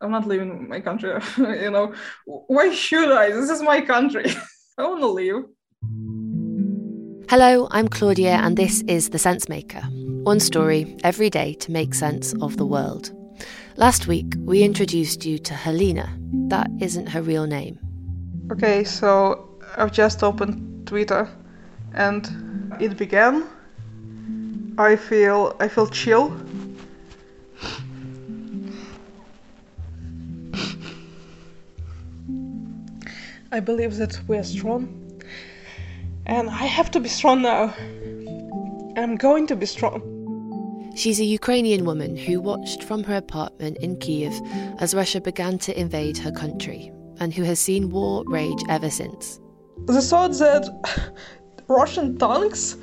I'm not leaving my country. you know, why should I? This is my country. I want to leave. Hello, I'm Claudia, and this is The Sensemaker. One story every day to make sense of the world. Last week, we introduced you to Helena. That isn't her real name. Okay, so I've just opened Twitter, and it began. I feel I feel chill. I believe that we are strong. And I have to be strong now. I'm going to be strong. She's a Ukrainian woman who watched from her apartment in Kiev as Russia began to invade her country and who has seen war rage ever since. The thought that Russian tanks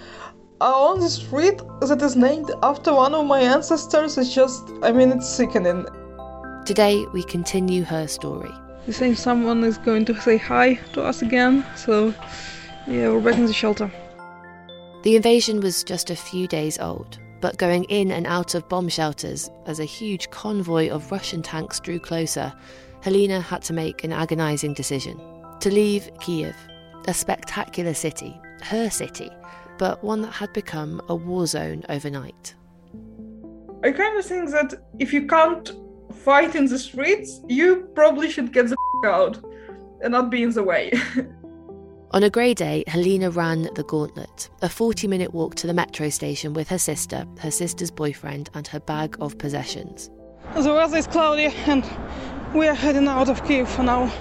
are on the street that is named after one of my ancestors is just, I mean, it's sickening. Today, we continue her story. You think someone is going to say hi to us again, so yeah, we're back in the shelter. The invasion was just a few days old, but going in and out of bomb shelters as a huge convoy of Russian tanks drew closer, Helena had to make an agonizing decision to leave Kiev, a spectacular city, her city, but one that had become a war zone overnight. I kind of think that if you can't fight in the streets, you probably should get the out and not be in the way. On a grey day, Helena ran the gauntlet, a 40 minute walk to the metro station with her sister, her sister's boyfriend, and her bag of possessions. The weather is cloudy and we are heading out of Kiev for now.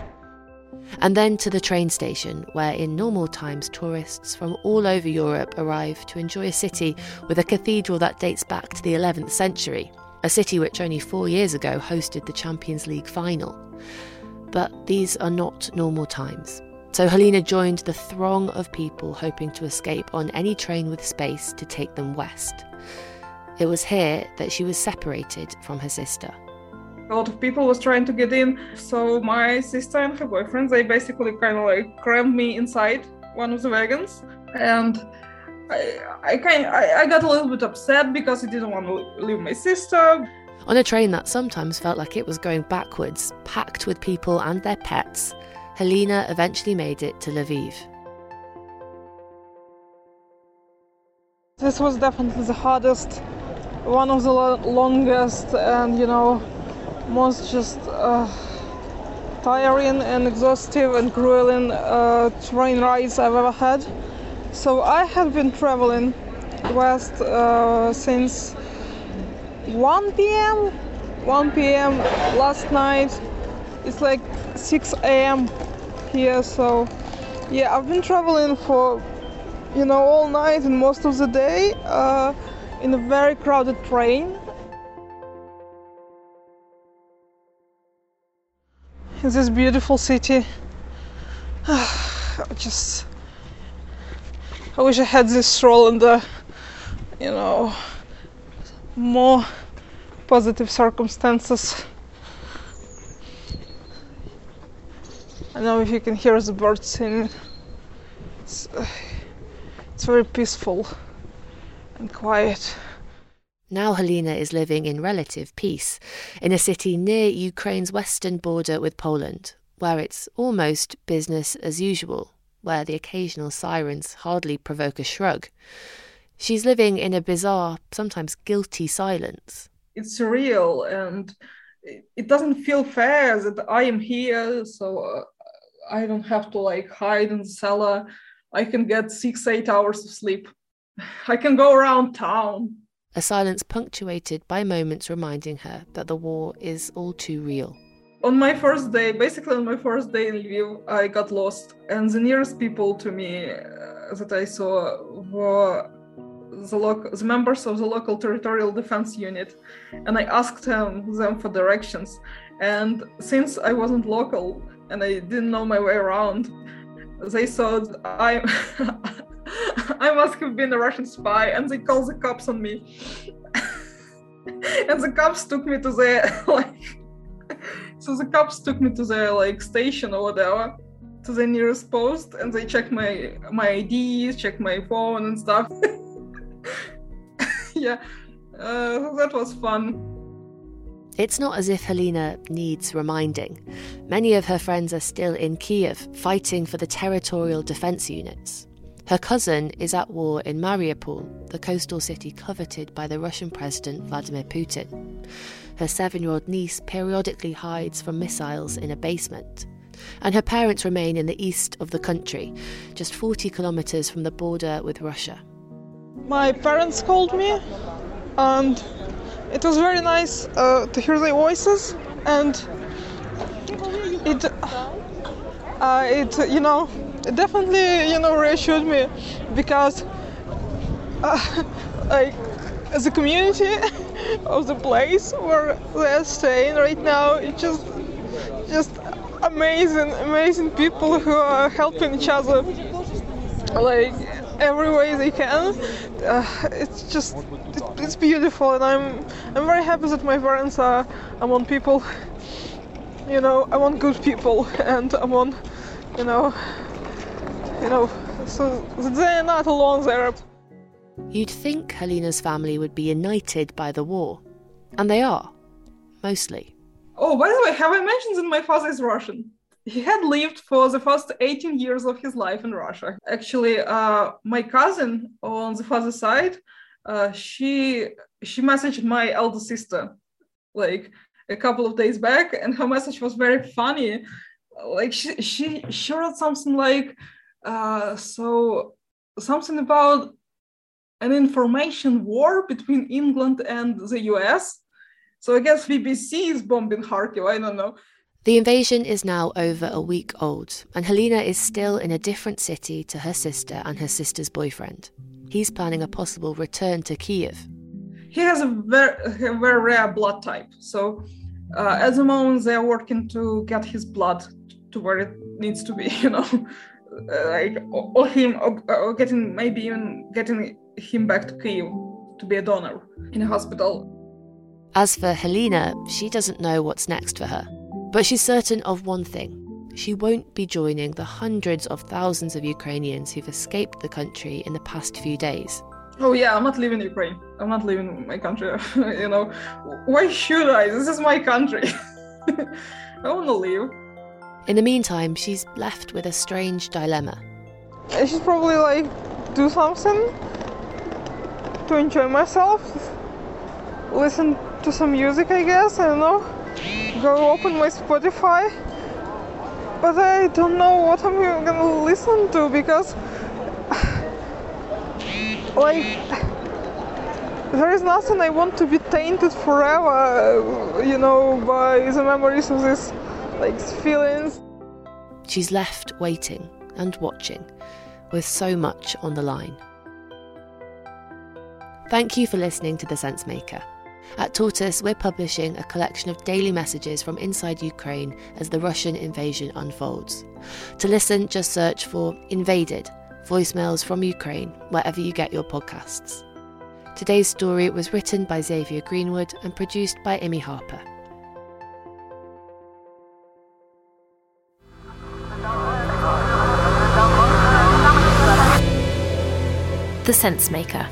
And then to the train station, where in normal times tourists from all over Europe arrive to enjoy a city with a cathedral that dates back to the 11th century, a city which only four years ago hosted the Champions League final. But these are not normal times. So Helena joined the throng of people hoping to escape on any train with space to take them west. It was here that she was separated from her sister. A lot of people was trying to get in, so my sister and her boyfriend they basically kind of like crammed me inside one of the wagons, and I I kind I, I got a little bit upset because I didn't want to leave my sister. On a train that sometimes felt like it was going backwards, packed with people and their pets, Helena eventually made it to Lviv. This was definitely the hardest, one of the lo- longest, and you know, most just uh, tiring and exhaustive and grueling uh, train rides I've ever had. So I have been traveling west uh, since 1 p.m. 1 p.m. last night. It's like 6 a.m. here, so yeah, I've been traveling for you know all night and most of the day uh, in a very crowded train. In this beautiful city, just I wish I had this stroll in the you know more positive circumstances. I know if you can hear the birds singing. It's, uh, it's very peaceful and quiet. Now Helena is living in relative peace in a city near Ukraine's western border with Poland, where it's almost business as usual, where the occasional sirens hardly provoke a shrug. She's living in a bizarre, sometimes guilty silence. It's surreal and it doesn't feel fair that I am here, so uh, I don't have to like hide in the cellar. I can get six, eight hours of sleep. I can go around town. a silence punctuated by moments reminding her that the war is all too real. On my first day, basically on my first day in Lviv, I got lost, and the nearest people to me uh, that I saw were the, the members of the local territorial defense unit, and I asked them, them for directions. And since I wasn't local and I didn't know my way around, they thought I I must have been a Russian spy, and they called the cops on me. and the cops took me to the like. So the cops took me to the like station or whatever, to the nearest post, and they checked my my IDs, checked my phone and stuff. yeah, uh, that was fun. It's not as if Helena needs reminding. Many of her friends are still in Kiev, fighting for the territorial defence units. Her cousin is at war in Mariupol, the coastal city coveted by the Russian President Vladimir Putin. Her seven year old niece periodically hides from missiles in a basement. And her parents remain in the east of the country, just 40 kilometres from the border with Russia. My parents called me and it was very nice uh, to hear their voices, and it, uh, it, you know, it definitely, you know, reassured me because, uh, like, a community of the place where they're staying right now, it's just, just amazing, amazing people who are helping each other, like every way they can. Uh, it's just it, it's beautiful, and I'm I'm very happy that my parents are among people. You know, i want good people, and among, you know, you know, so they're not alone there. You'd think Helena's family would be united by the war, and they are, mostly. Oh, by the way, have I mentioned that my father is Russian? he had lived for the first 18 years of his life in Russia. Actually, uh, my cousin on the father side, uh, she she messaged my elder sister like a couple of days back, and her message was very funny. Like she she, she wrote something like, uh, so something about an information war between England and the US. So I guess BBC is bombing Kharkiv. I don't know. The invasion is now over a week old, and Helena is still in a different city to her sister and her sister's boyfriend. He's planning a possible return to Kiev. He has a very, a very rare blood type, so uh, at the moment they are working to get his blood to where it needs to be, you know, Uh, like or him, or, uh, or getting maybe even getting him back to Kiev to be a donor in a hospital. As for Helena, she doesn't know what's next for her. But she's certain of one thing she won't be joining the hundreds of thousands of Ukrainians who've escaped the country in the past few days. Oh, yeah, I'm not leaving Ukraine. I'm not leaving my country. you know, why should I? This is my country. I want to leave. In the meantime, she's left with a strange dilemma. I should probably like do something to enjoy myself, listen to some music, I guess. I don't know go open my Spotify, but I don't know what I'm gonna listen to because, like, there is nothing I want to be tainted forever, you know, by the memories of this, like, feelings. She's left waiting and watching with so much on the line. Thank you for listening to The Sensemaker. At Tortoise, we're publishing a collection of daily messages from inside Ukraine as the Russian invasion unfolds. To listen, just search for Invaded Voicemails from Ukraine wherever you get your podcasts. Today's story was written by Xavier Greenwood and produced by Emmy Harper. The Sensemaker